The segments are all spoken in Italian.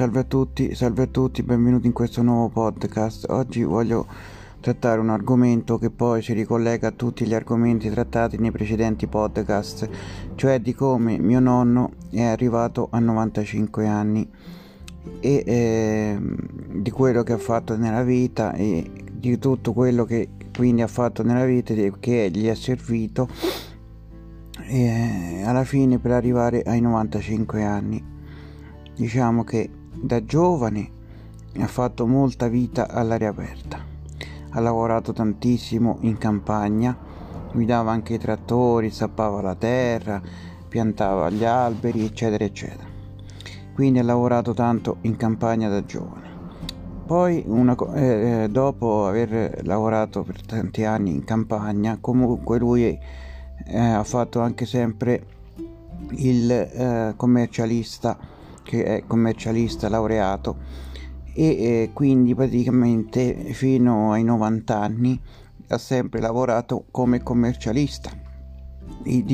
Salve a tutti, salve a tutti, benvenuti in questo nuovo podcast. Oggi voglio trattare un argomento che poi si ricollega a tutti gli argomenti trattati nei precedenti podcast, cioè di come mio nonno è arrivato a 95 anni e eh, di quello che ha fatto nella vita e di tutto quello che quindi ha fatto nella vita che gli è servito e alla fine per arrivare ai 95 anni. Diciamo che da giovane ha fatto molta vita all'aria aperta. Ha lavorato tantissimo in campagna, guidava anche i trattori, sappava la terra, piantava gli alberi, eccetera, eccetera. Quindi ha lavorato tanto in campagna da giovane. Poi, una, eh, dopo aver lavorato per tanti anni in campagna, comunque lui eh, ha fatto anche sempre il eh, commercialista che è commercialista laureato e eh, quindi praticamente fino ai 90 anni ha sempre lavorato come commercialista. E,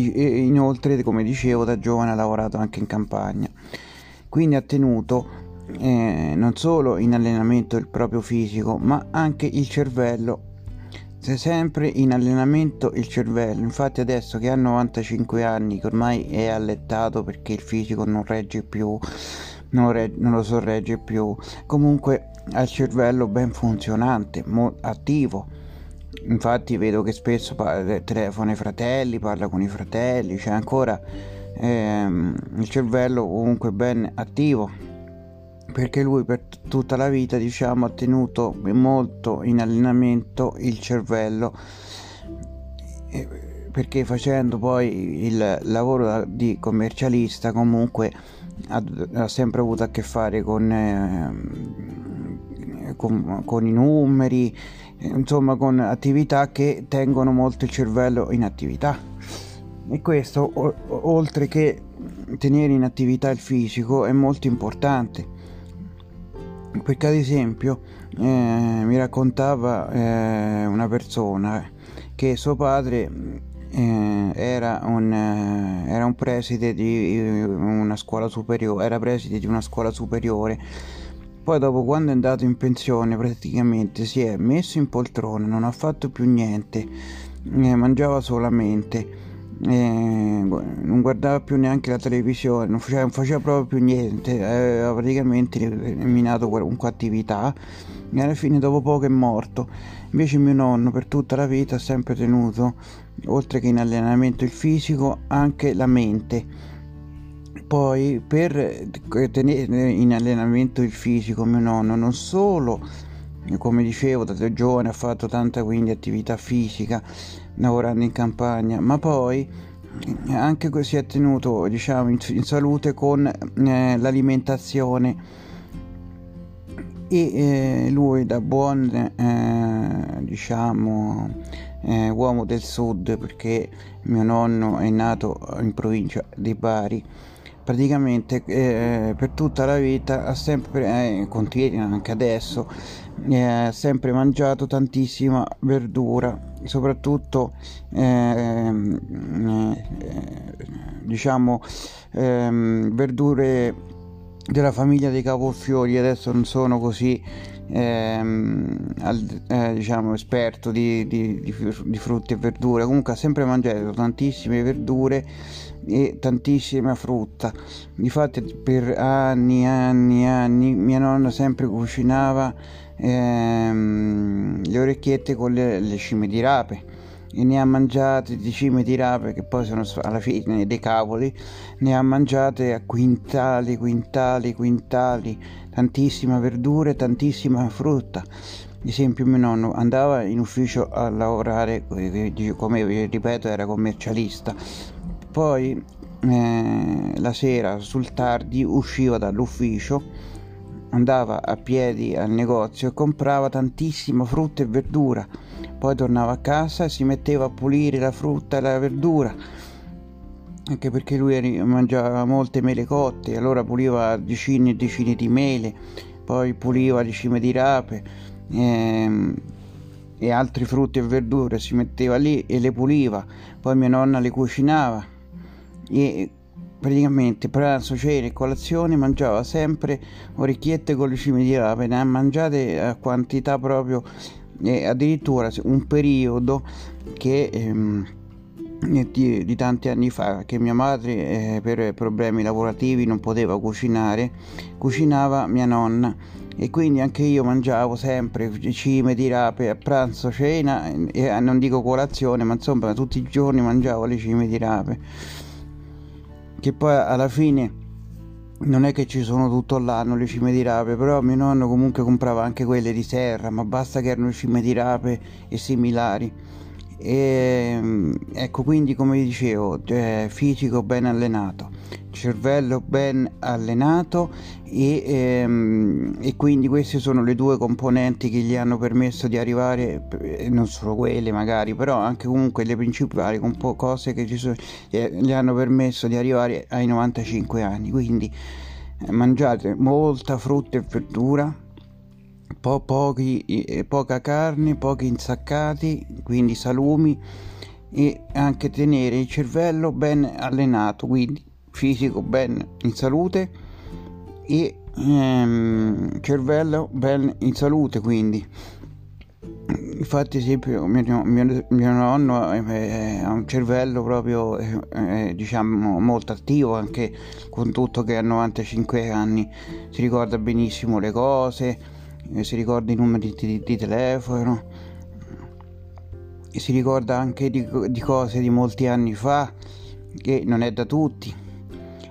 inoltre come dicevo da giovane ha lavorato anche in campagna. Quindi ha tenuto eh, non solo in allenamento il proprio fisico ma anche il cervello sei sempre in allenamento il cervello infatti adesso che ha 95 anni che ormai è allettato perché il fisico non regge più non, re- non lo sorregge più comunque ha il cervello ben funzionante mo- attivo. Infatti vedo che spesso parla, telefona ai fratelli parla con i fratelli c'è ancora ehm, il cervello comunque ben attivo perché lui per t- tutta la vita diciamo ha tenuto molto in allenamento il cervello perché facendo poi il lavoro di commercialista comunque ha, ha sempre avuto a che fare con, eh, con, con i numeri insomma con attività che tengono molto il cervello in attività. E questo o- oltre che tenere in attività il fisico è molto importante perché ad esempio eh, mi raccontava eh, una persona che suo padre eh, era, un, eh, era un preside di una scuola superiore era preside di una scuola superiore. Poi dopo quando è andato in pensione praticamente si è messo in poltrona non ha fatto più niente eh, mangiava solamente eh, non guardava più neanche la televisione, non faceva, non faceva proprio più niente, aveva praticamente eliminato qualunque attività e alla fine dopo poco è morto. Invece mio nonno per tutta la vita ha sempre tenuto, oltre che in allenamento il fisico, anche la mente. Poi per tenere in allenamento il fisico mio nonno non solo come dicevo da giovane ha fatto tanta quindi attività fisica lavorando in campagna ma poi eh, anche si è tenuto diciamo in, in salute con eh, l'alimentazione. E eh, lui da buon eh, diciamo eh, uomo del sud perché mio nonno è nato in provincia di Bari praticamente eh, per tutta la vita ha sempre eh, continua anche adesso ha sempre mangiato tantissima verdura soprattutto ehm, eh, diciamo ehm, verdure della famiglia dei cavolfiori adesso non sono così ehm, al, eh, diciamo esperto di, di, di, frutti e verdure. Comunque ha sempre mangiato tantissime verdure e tantissima frutta. Difatti per anni e anni e anni mia nonna sempre cucinava ehm, le orecchiette con le, le cime di rape ne ha mangiate di cime di rape che poi sono alla fine dei cavoli ne ha mangiate a quintali quintali quintali. Tantissima verdura e tantissima frutta. Ad esempio mio nonno andava in ufficio a lavorare come ripeto era commercialista. Poi eh, la sera sul tardi usciva dall'ufficio andava a piedi al negozio e comprava tantissima frutta e verdura poi tornava a casa e si metteva a pulire la frutta e la verdura anche perché lui mangiava molte mele cotte allora puliva decine e decine di mele poi puliva le cime di rape ehm, e altri frutti e verdure si metteva lì e le puliva. Poi mia nonna le cucinava e praticamente pranzo, cena e colazione mangiava sempre orecchiette con le cime di rape, ne ha mangiate a quantità proprio, e addirittura un periodo che... Ehm, di, di, tanti anni fa che mia madre eh, per problemi lavorativi non poteva cucinare cucinava mia nonna. E quindi anche io mangiavo sempre cime di rape a pranzo, cena e non dico colazione ma insomma tutti i giorni mangiavo le cime di rape. Che poi alla fine non è che ci sono tutto l'anno le cime di rape, però mio nonno comunque comprava anche quelle di serra, ma basta che erano cime di rape e similari. E, ecco, quindi come dicevo, cioè, fisico ben allenato, cervello ben allenato e, ehm, e, quindi queste sono le due componenti che gli hanno permesso di arrivare, non solo quelle magari, però anche comunque le principali cose che ci sono, eh, gli hanno permesso di arrivare ai 95 anni. Quindi eh, mangiate molta frutta e verdura po- pochi, eh, poca carne, pochi insaccati, quindi salumi e anche tenere il cervello ben allenato, quindi fisico ben in salute e ehm, cervello ben in salute, quindi. Infatti esempio mio, mio, mio nonno ha un cervello proprio eh, eh, diciamo molto attivo anche con tutto che ha 95 anni. Si ricorda benissimo le cose eh, si ricorda i numeri di, di telefono, si ricorda anche di, di, cose di molti anni fa che non è da tutti.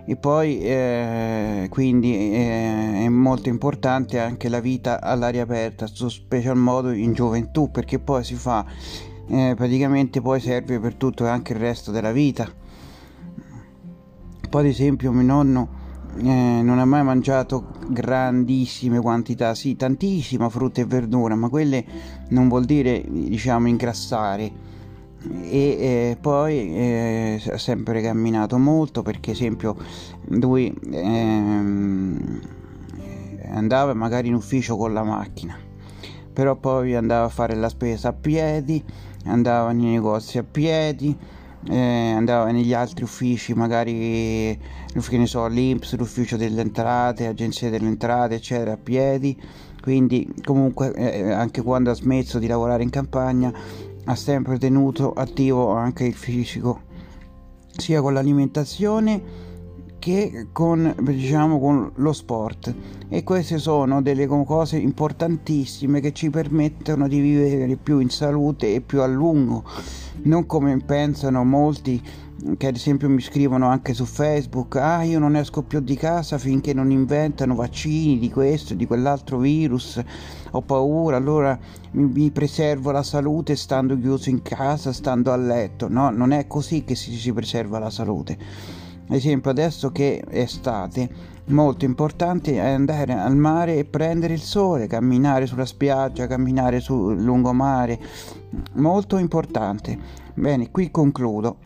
E poi eh, quindi eh, è molto importante anche la vita all'aria aperta, in special modo in gioventù, perché poi si fa eh, praticamente poi serve per tutto anche il resto della vita. Poi ad esempio mio nonno eh, non ha mai mangiato grandissime quantità, sì, tantissima frutta e verdura, ma quelle non vuol dire, diciamo, ingrassare. E eh, poi eh, ha sempre camminato molto perché, esempio, lui ehm, andava magari in ufficio con la macchina, però poi andava a fare la spesa a piedi, andava nei negozi a piedi eh, andava negli altri uffici, magari che ne so, l'Inps, l'ufficio delle entrate, agenzia delle entrate, eccetera, a piedi. Quindi comunque eh, anche quando ha smesso di lavorare in campagna ha sempre tenuto attivo anche il fisico, sia con l'alimentazione che con, diciamo, con lo sport. E queste sono delle cose importantissime che ci permettono di vivere più in salute e più a lungo. Non come pensano molti che ad esempio mi scrivono anche su Facebook ah io non esco più di casa finché non inventano vaccini di questo di quell'altro virus. Ho paura allora mi, preservo la salute stando chiuso in casa stando a letto. No non è così che si, si preserva la salute ad esempio adesso che è estate molto importante è andare al mare e prendere il sole camminare sulla spiaggia camminare sul lungomare. Molto importante. Bene qui concludo.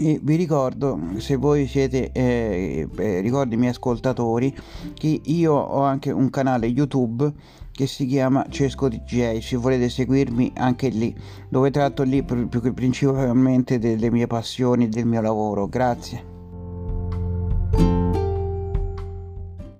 E vi ricordo se voi siete eh, eh, ricordo i miei ascoltatori che io ho anche un canale youtube che si chiama Cesco DJ se volete seguirmi anche lì dove tratto lì principalmente delle mie passioni del mio lavoro. Grazie